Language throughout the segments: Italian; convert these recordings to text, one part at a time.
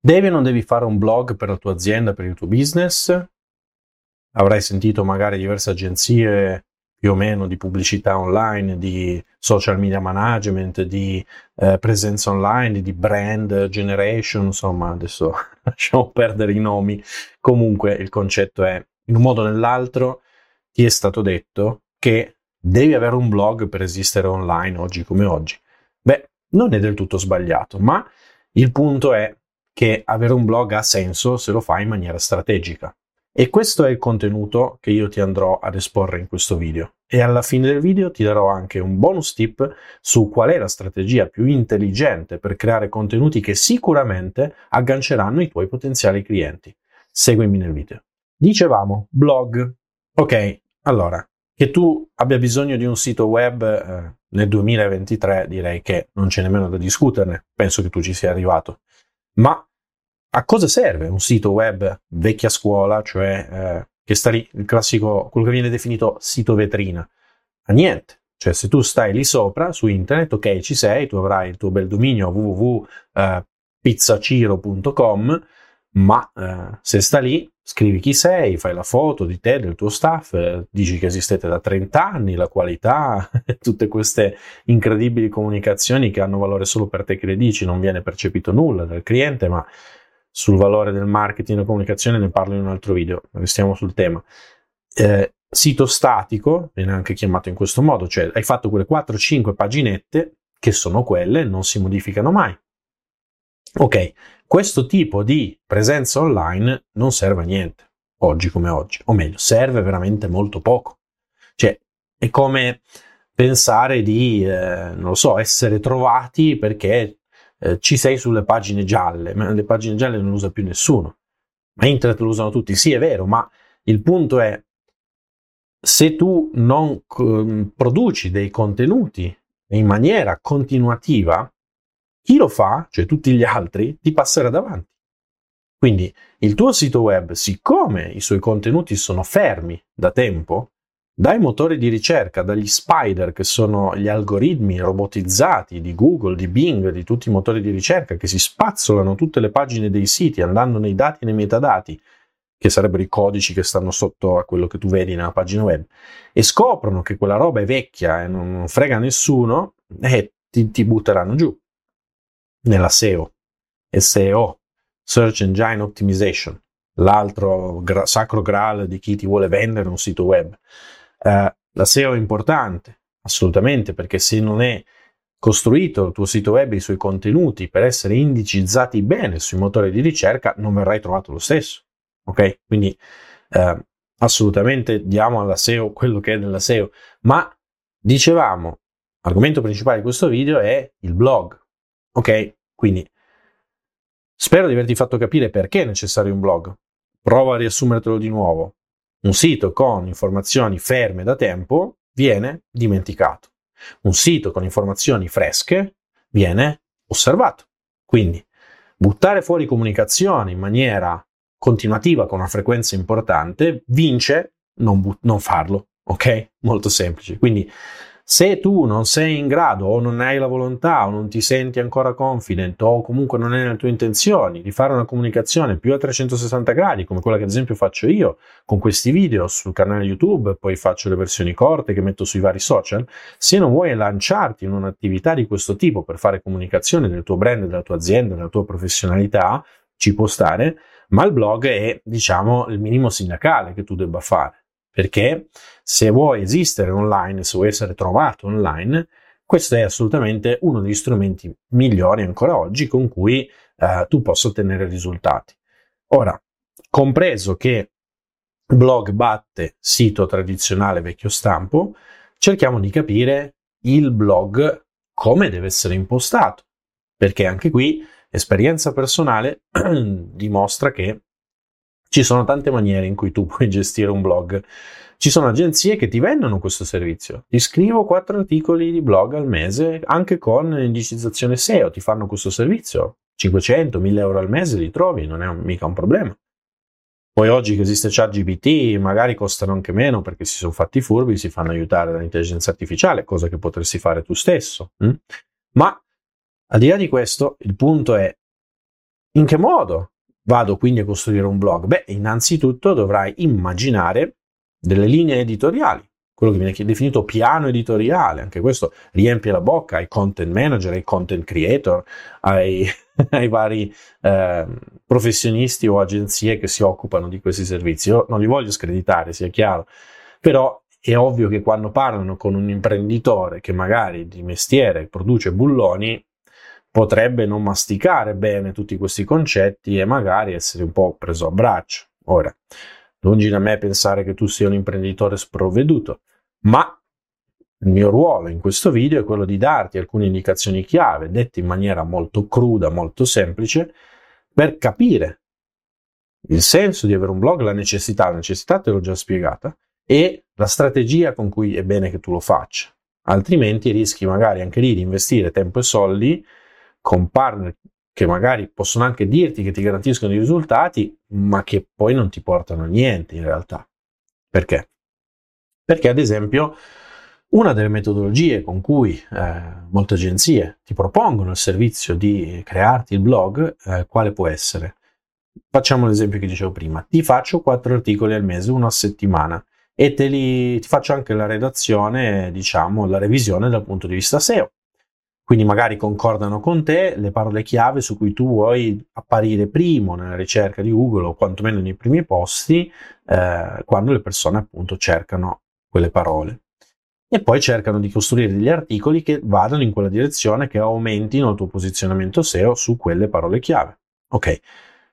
Devi o non devi fare un blog per la tua azienda, per il tuo business? Avrai sentito magari diverse agenzie più o meno di pubblicità online, di social media management, di eh, presenza online, di brand generation, insomma, adesso lasciamo perdere i nomi. Comunque il concetto è, in un modo o nell'altro, ti è stato detto che devi avere un blog per esistere online oggi come oggi. Beh, non è del tutto sbagliato, ma il punto è che avere un blog ha senso se lo fai in maniera strategica. E questo è il contenuto che io ti andrò ad esporre in questo video. E alla fine del video ti darò anche un bonus tip su qual è la strategia più intelligente per creare contenuti che sicuramente agganceranno i tuoi potenziali clienti. Seguimi nel video. Dicevamo blog. Ok, allora, che tu abbia bisogno di un sito web eh, nel 2023 direi che non c'è nemmeno da discuterne, penso che tu ci sia arrivato. Ma a cosa serve un sito web vecchia scuola, cioè eh, che sta lì, il classico, quello che viene definito sito vetrina? A niente. Cioè, se tu stai lì sopra su internet, ok, ci sei, tu avrai il tuo bel dominio www.pizzaciro.com, eh, ma eh, se sta lì, scrivi chi sei, fai la foto di te, del tuo staff, eh, dici che esistete da 30 anni, la qualità, tutte queste incredibili comunicazioni che hanno valore solo per te che le dici, non viene percepito nulla dal cliente, ma sul valore del marketing e comunicazione ne parlo in un altro video, restiamo sul tema. Eh, sito statico, viene anche chiamato in questo modo, cioè hai fatto quelle 4-5 paginette che sono quelle, non si modificano mai. Ok, questo tipo di presenza online non serve a niente, oggi come oggi, o meglio, serve veramente molto poco. Cioè, è come pensare di, eh, non lo so, essere trovati perché eh, ci sei sulle pagine gialle, ma le pagine gialle non le usa più nessuno. Ma internet lo usano tutti, sì è vero, ma il punto è se tu non c- produci dei contenuti in maniera continuativa, chi lo fa, cioè tutti gli altri, ti passerà davanti. Quindi il tuo sito web, siccome i suoi contenuti sono fermi da tempo, dai motori di ricerca, dagli spider, che sono gli algoritmi robotizzati di Google, di Bing, di tutti i motori di ricerca, che si spazzolano tutte le pagine dei siti andando nei dati e nei metadati, che sarebbero i codici che stanno sotto a quello che tu vedi nella pagina web, e scoprono che quella roba è vecchia e non frega nessuno, eh, ti, ti butteranno giù. Nella SEO. SEO, Search Engine Optimization, l'altro gra- sacro graal di chi ti vuole vendere un sito web. Eh, la SEO è importante, assolutamente, perché se non è costruito il tuo sito web e i suoi contenuti per essere indicizzati bene sui motori di ricerca, non verrai trovato lo stesso. Ok? Quindi eh, assolutamente diamo alla SEO quello che è nella SEO. Ma dicevamo, l'argomento principale di questo video è il blog. Ok? Quindi spero di averti fatto capire perché è necessario un blog. Prova a riassumertelo di nuovo un sito con informazioni ferme da tempo viene dimenticato. Un sito con informazioni fresche viene osservato. Quindi buttare fuori comunicazioni in maniera continuativa con una frequenza importante vince non, bu- non farlo. Ok? Molto semplice. Quindi se tu non sei in grado o non hai la volontà o non ti senti ancora confident o comunque non è nelle tue intenzioni di fare una comunicazione più a 360 gradi, come quella che ad esempio faccio io con questi video sul canale YouTube, poi faccio le versioni corte che metto sui vari social, se non vuoi lanciarti in un'attività di questo tipo per fare comunicazione del tuo brand, della tua azienda, della tua professionalità, ci può stare, ma il blog è, diciamo, il minimo sindacale che tu debba fare perché se vuoi esistere online, se vuoi essere trovato online, questo è assolutamente uno degli strumenti migliori ancora oggi con cui eh, tu possa ottenere risultati. Ora, compreso che blog batte sito tradizionale vecchio stampo, cerchiamo di capire il blog come deve essere impostato, perché anche qui esperienza personale dimostra che ci sono tante maniere in cui tu puoi gestire un blog. Ci sono agenzie che ti vendono questo servizio. Ti scrivo quattro articoli di blog al mese, anche con indicizzazione SEO, ti fanno questo servizio. 500, 1000 euro al mese li trovi, non è mica un problema. Poi oggi che esiste ChatGPT, magari costano anche meno perché si sono fatti furbi, si fanno aiutare dall'intelligenza artificiale, cosa che potresti fare tu stesso. Hm? Ma al di là di questo, il punto è In che modo vado quindi a costruire un blog? Beh, innanzitutto dovrai immaginare delle linee editoriali, quello che viene definito piano editoriale, anche questo riempie la bocca ai content manager, ai content creator, ai, ai vari eh, professionisti o agenzie che si occupano di questi servizi. Io non li voglio screditare, sia chiaro, però è ovvio che quando parlano con un imprenditore che magari di mestiere produce bulloni, potrebbe non masticare bene tutti questi concetti e magari essere un po' preso a braccio. Ora, lungi da me pensare che tu sia un imprenditore sprovveduto, ma il mio ruolo in questo video è quello di darti alcune indicazioni chiave, dette in maniera molto cruda, molto semplice, per capire il senso di avere un blog, la necessità, la necessità te l'ho già spiegata, e la strategia con cui è bene che tu lo faccia. Altrimenti rischi magari anche lì di investire tempo e soldi con partner che magari possono anche dirti che ti garantiscono i risultati, ma che poi non ti portano a niente in realtà. Perché? Perché ad esempio una delle metodologie con cui eh, molte agenzie ti propongono il servizio di crearti il blog, eh, quale può essere? Facciamo l'esempio che dicevo prima, ti faccio quattro articoli al mese, uno a settimana e li, ti faccio anche la redazione, diciamo, la revisione dal punto di vista SEO. Quindi magari concordano con te le parole chiave su cui tu vuoi apparire primo nella ricerca di Google o quantomeno nei primi posti eh, quando le persone appunto cercano quelle parole. E poi cercano di costruire degli articoli che vadano in quella direzione, che aumentino il tuo posizionamento SEO su quelle parole chiave. Ok,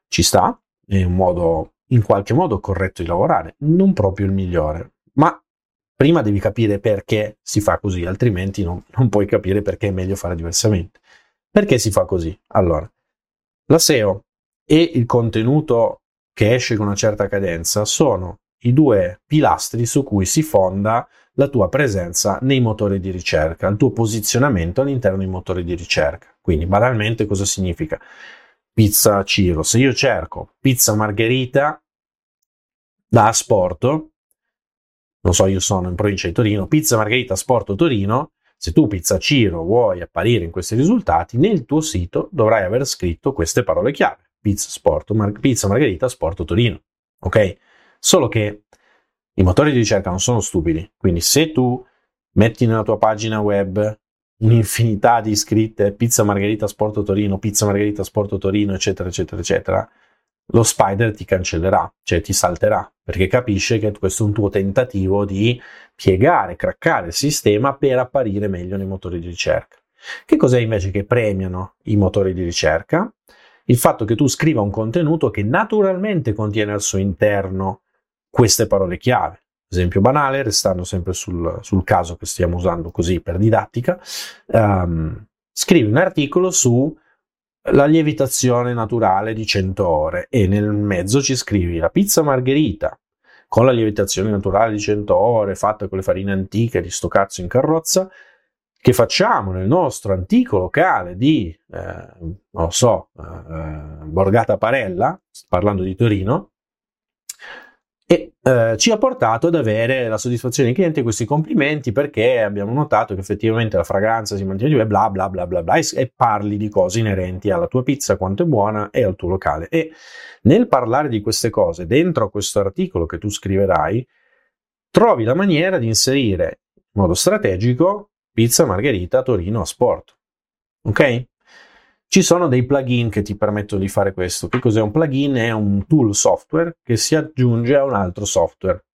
ci sta, è un modo in qualche modo corretto di lavorare, non proprio il migliore, ma prima devi capire perché si fa così, altrimenti non, non puoi capire perché è meglio fare diversamente. Perché si fa così? Allora, la SEO e il contenuto che esce con una certa cadenza sono i due pilastri su cui si fonda la tua presenza nei motori di ricerca, il tuo posizionamento all'interno dei motori di ricerca. Quindi, banalmente, cosa significa? Pizza Ciro. Se io cerco pizza margherita da Asporto, non so, io sono in provincia di Torino, pizza margherita Sporto Torino, se tu pizza Ciro vuoi apparire in questi risultati, nel tuo sito dovrai aver scritto queste parole chiave. Pizza, Sporto, Mar- pizza margherita Sporto Torino. Ok? Solo che i motori di ricerca non sono stupidi, quindi se tu metti nella tua pagina web un'infinità di scritte pizza margherita Sporto Torino, pizza margherita Sporto Torino, eccetera, eccetera, eccetera, lo spider ti cancellerà, cioè ti salterà, perché capisce che questo è un tuo tentativo di piegare, craccare il sistema per apparire meglio nei motori di ricerca. Che cos'è invece che premiano i motori di ricerca? Il fatto che tu scriva un contenuto che naturalmente contiene al suo interno queste parole chiave. Esempio banale, restando sempre sul, sul caso che stiamo usando così per didattica, um, scrivi un articolo su la lievitazione naturale di 100 ore e nel mezzo ci scrivi la pizza margherita. Con la lievitazione naturale di 100 ore fatta con le farine antiche di sto cazzo in carrozza che facciamo nel nostro antico locale di, eh, non so, eh, Borgata Parella, parlando di Torino, e eh, ci ha portato ad avere la soddisfazione dei clienti e questi complimenti perché abbiamo notato che effettivamente la fragranza si mantiene e bla bla bla bla bla e, e parli di cose inerenti alla tua pizza quanto è buona e al tuo locale. E nel parlare di queste cose dentro a questo articolo che tu scriverai trovi la maniera di inserire in modo strategico pizza margherita Torino a sport. Ok ci sono dei plugin che ti permettono di fare questo. Che cos'è un plugin? È un tool software che si aggiunge a un altro software.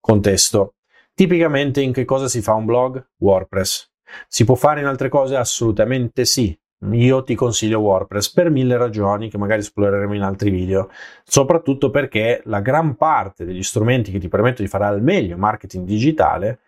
Contesto. Tipicamente in che cosa si fa un blog? WordPress. Si può fare in altre cose? Assolutamente sì. Io ti consiglio WordPress per mille ragioni che magari esploreremo in altri video, soprattutto perché la gran parte degli strumenti che ti permettono di fare al meglio marketing digitale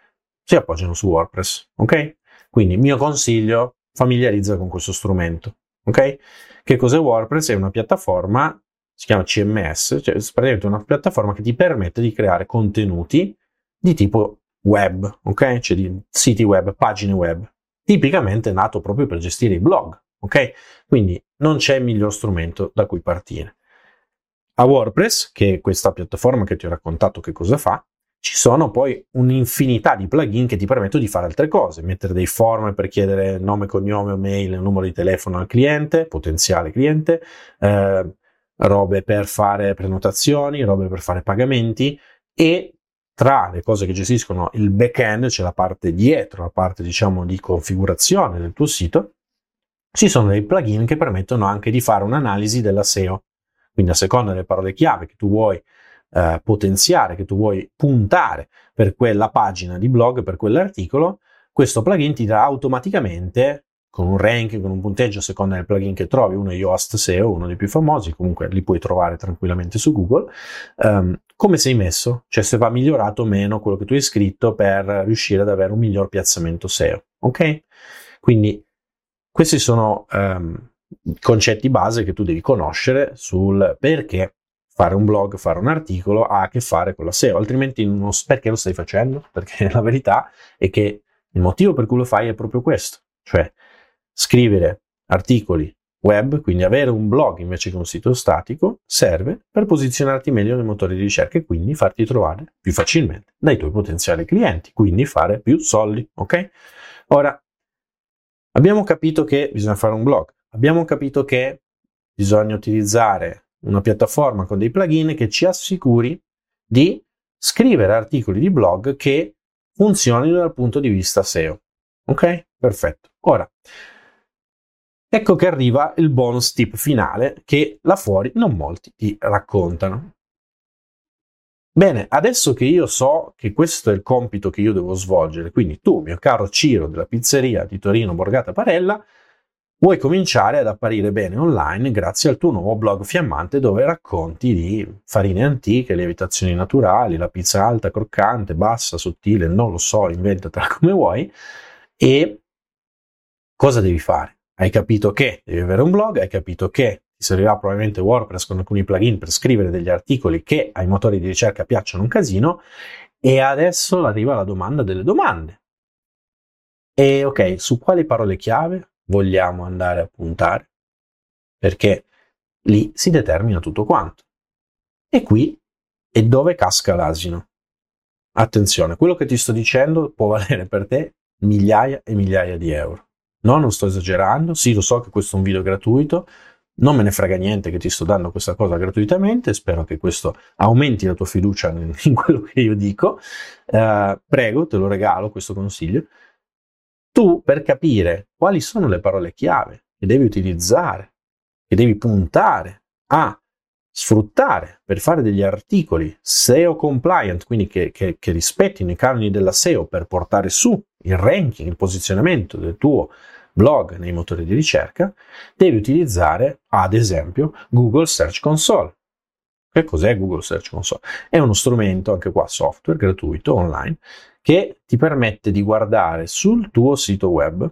si appoggiano su WordPress, ok? Quindi mio consiglio, familiarizza con questo strumento. Ok? Che cos'è WordPress? È una piattaforma, si chiama CMS, cioè praticamente una piattaforma che ti permette di creare contenuti di tipo web, ok? Cioè di siti web, pagine web. Tipicamente nato proprio per gestire i blog, ok? Quindi non c'è miglior strumento da cui partire. A WordPress, che è questa piattaforma che ti ho raccontato che cosa fa, ci sono poi un'infinità di plugin che ti permettono di fare altre cose, mettere dei form per chiedere nome, cognome, mail, numero di telefono al cliente, potenziale cliente, eh, robe per fare prenotazioni, robe per fare pagamenti e tra le cose che gestiscono il back-end, c'è la parte dietro, la parte diciamo di configurazione del tuo sito, ci sono dei plugin che permettono anche di fare un'analisi della SEO. Quindi a seconda delle parole chiave che tu vuoi eh, potenziare, che tu vuoi puntare per quella pagina di blog, per quell'articolo, questo plugin ti dà automaticamente con un ranking, con un punteggio a seconda del plugin che trovi, uno è Yoast SEO, uno dei più famosi, comunque li puoi trovare tranquillamente su Google, um, come sei messo, cioè se va migliorato o meno quello che tu hai scritto per riuscire ad avere un miglior piazzamento SEO, ok? Quindi questi sono um, concetti base che tu devi conoscere sul perché fare un blog, fare un articolo ha a che fare con la SEO, altrimenti non, perché lo stai facendo? Perché la verità è che il motivo per cui lo fai è proprio questo, cioè scrivere articoli web, quindi avere un blog invece che un sito statico, serve per posizionarti meglio nei motori di ricerca e quindi farti trovare più facilmente dai tuoi potenziali clienti, quindi fare più soldi, ok? Ora, abbiamo capito che bisogna fare un blog, abbiamo capito che bisogna utilizzare una piattaforma con dei plugin che ci assicuri di scrivere articoli di blog che funzionino dal punto di vista SEO. Ok? Perfetto. Ora, ecco che arriva il bonus tip finale che là fuori non molti ti raccontano. Bene, adesso che io so che questo è il compito che io devo svolgere, quindi tu, mio caro Ciro della pizzeria di Torino Borgata Parella, vuoi cominciare ad apparire bene online grazie al tuo nuovo blog fiammante dove racconti di farine antiche, lievitazioni naturali, la pizza alta, croccante, bassa, sottile, non lo so, inventatela come vuoi. E cosa devi fare? Hai capito che devi avere un blog, hai capito che ti servirà probabilmente WordPress con alcuni plugin per scrivere degli articoli che ai motori di ricerca piacciono un casino e adesso arriva la domanda delle domande. E ok, su quali parole chiave vogliamo andare a puntare, perché lì si determina tutto quanto. E qui è dove casca l'asino. Attenzione, quello che ti sto dicendo può valere per te migliaia e migliaia di euro. No, non sto esagerando, sì, lo so che questo è un video gratuito, non me ne frega niente che ti sto dando questa cosa gratuitamente, spero che questo aumenti la tua fiducia in quello che io dico. Uh, prego, te lo regalo questo consiglio tu per capire quali sono le parole chiave che devi utilizzare, che devi puntare a sfruttare per fare degli articoli SEO compliant, quindi che, che, che rispettino i canoni della SEO per portare su il ranking, il posizionamento del tuo blog nei motori di ricerca, devi utilizzare ad esempio Google Search Console. Che cos'è Google Search Console? È uno strumento, anche qua software gratuito online, che ti permette di guardare sul tuo sito web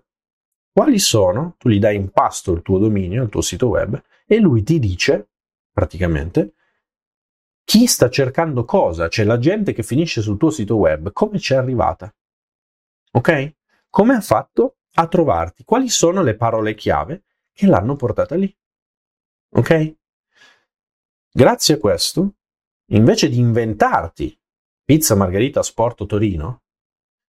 quali sono, tu gli dai in pasto il tuo dominio, il tuo sito web, e lui ti dice praticamente chi sta cercando cosa, cioè la gente che finisce sul tuo sito web, come ci è arrivata. Ok? Come ha fatto a trovarti? Quali sono le parole chiave che l'hanno portata lì? Ok? Grazie a questo, invece di inventarti pizza margherita Sporto Torino,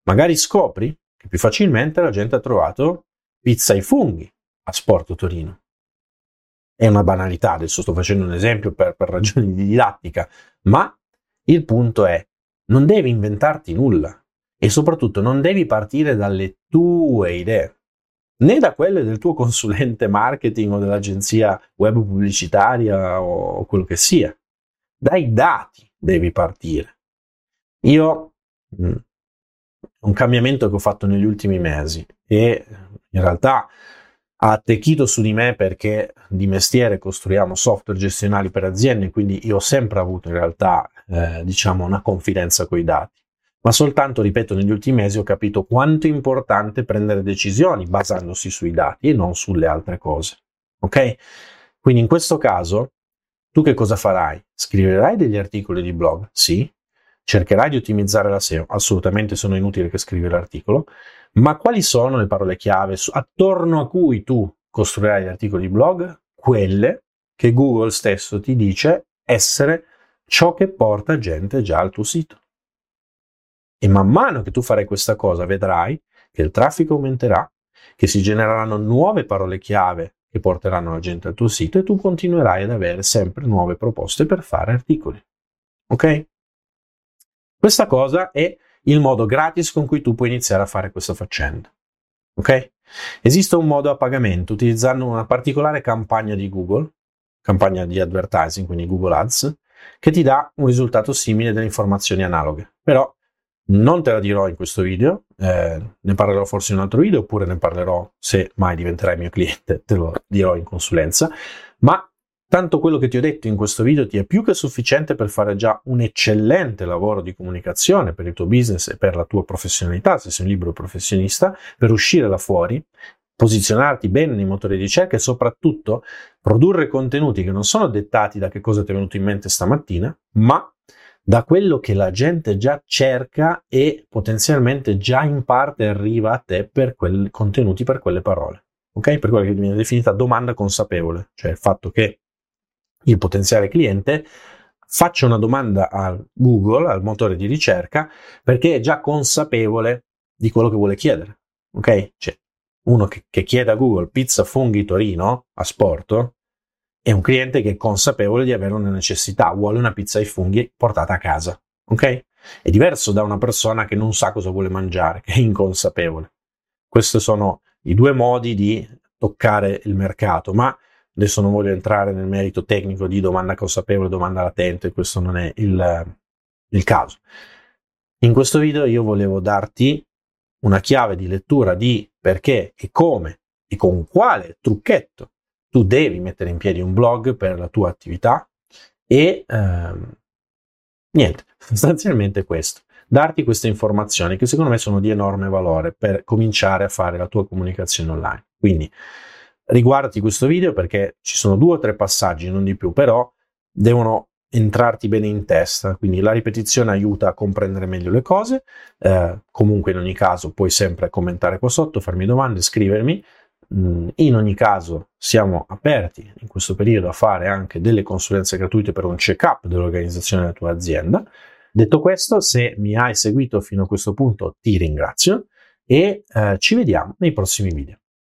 Magari scopri che più facilmente la gente ha trovato pizza ai funghi a Sporto Torino. È una banalità, adesso sto facendo un esempio per, per ragioni di didattica, ma il punto è, non devi inventarti nulla e soprattutto non devi partire dalle tue idee, né da quelle del tuo consulente marketing o dell'agenzia web pubblicitaria o quello che sia. Dai dati devi partire. Io mm, un cambiamento che ho fatto negli ultimi mesi e in realtà ha attecchito su di me perché di mestiere costruiamo software gestionali per aziende, quindi io ho sempre avuto in realtà eh, diciamo una confidenza con i dati. Ma soltanto, ripeto, negli ultimi mesi ho capito quanto è importante prendere decisioni basandosi sui dati e non sulle altre cose. Ok? Quindi in questo caso, tu che cosa farai? Scriverai degli articoli di blog? Sì, Cercherai di ottimizzare la SEO, assolutamente sono inutili che scrivi l'articolo, ma quali sono le parole chiave attorno a cui tu costruirai gli articoli di blog? Quelle che Google stesso ti dice essere ciò che porta gente già al tuo sito. E man mano che tu farai questa cosa vedrai che il traffico aumenterà, che si genereranno nuove parole chiave che porteranno la gente al tuo sito e tu continuerai ad avere sempre nuove proposte per fare articoli. Ok? Questa cosa è il modo gratis con cui tu puoi iniziare a fare questa faccenda. Ok? Esiste un modo a pagamento utilizzando una particolare campagna di Google, campagna di advertising, quindi Google Ads, che ti dà un risultato simile delle informazioni analoghe. Però non te la dirò in questo video, eh, ne parlerò forse in un altro video oppure ne parlerò se mai diventerai mio cliente, te lo dirò in consulenza, ma tanto quello che ti ho detto in questo video ti è più che sufficiente per fare già un eccellente lavoro di comunicazione per il tuo business e per la tua professionalità, se sei un libero professionista, per uscire là fuori, posizionarti bene nei motori di ricerca e soprattutto produrre contenuti che non sono dettati da che cosa ti è venuto in mente stamattina, ma da quello che la gente già cerca e potenzialmente già in parte arriva a te per quei contenuti, per quelle parole. Ok? Per quella che viene definita domanda consapevole, cioè il fatto che il potenziale cliente faccia una domanda a Google, al motore di ricerca, perché è già consapevole di quello che vuole chiedere. Ok? Cioè, uno che, che chiede a Google pizza funghi Torino a sporto è un cliente che è consapevole di avere una necessità, vuole una pizza ai funghi portata a casa, ok? È diverso da una persona che non sa cosa vuole mangiare, che è inconsapevole. Questi sono i due modi di toccare il mercato, ma adesso non voglio entrare nel merito tecnico di domanda consapevole, domanda latente, questo non è il, il caso. In questo video io volevo darti una chiave di lettura di perché e come e con quale trucchetto tu devi mettere in piedi un blog per la tua attività e ehm, niente, sostanzialmente questo. Darti queste informazioni che secondo me sono di enorme valore per cominciare a fare la tua comunicazione online. Quindi riguardati questo video perché ci sono due o tre passaggi, non di più, però devono entrarti bene in testa, quindi la ripetizione aiuta a comprendere meglio le cose, eh, comunque in ogni caso puoi sempre commentare qua sotto, farmi domande, scrivermi, Mm, in ogni caso siamo aperti in questo periodo a fare anche delle consulenze gratuite per un check-up dell'organizzazione della tua azienda. Detto questo, se mi hai seguito fino a questo punto ti ringrazio e eh, ci vediamo nei prossimi video.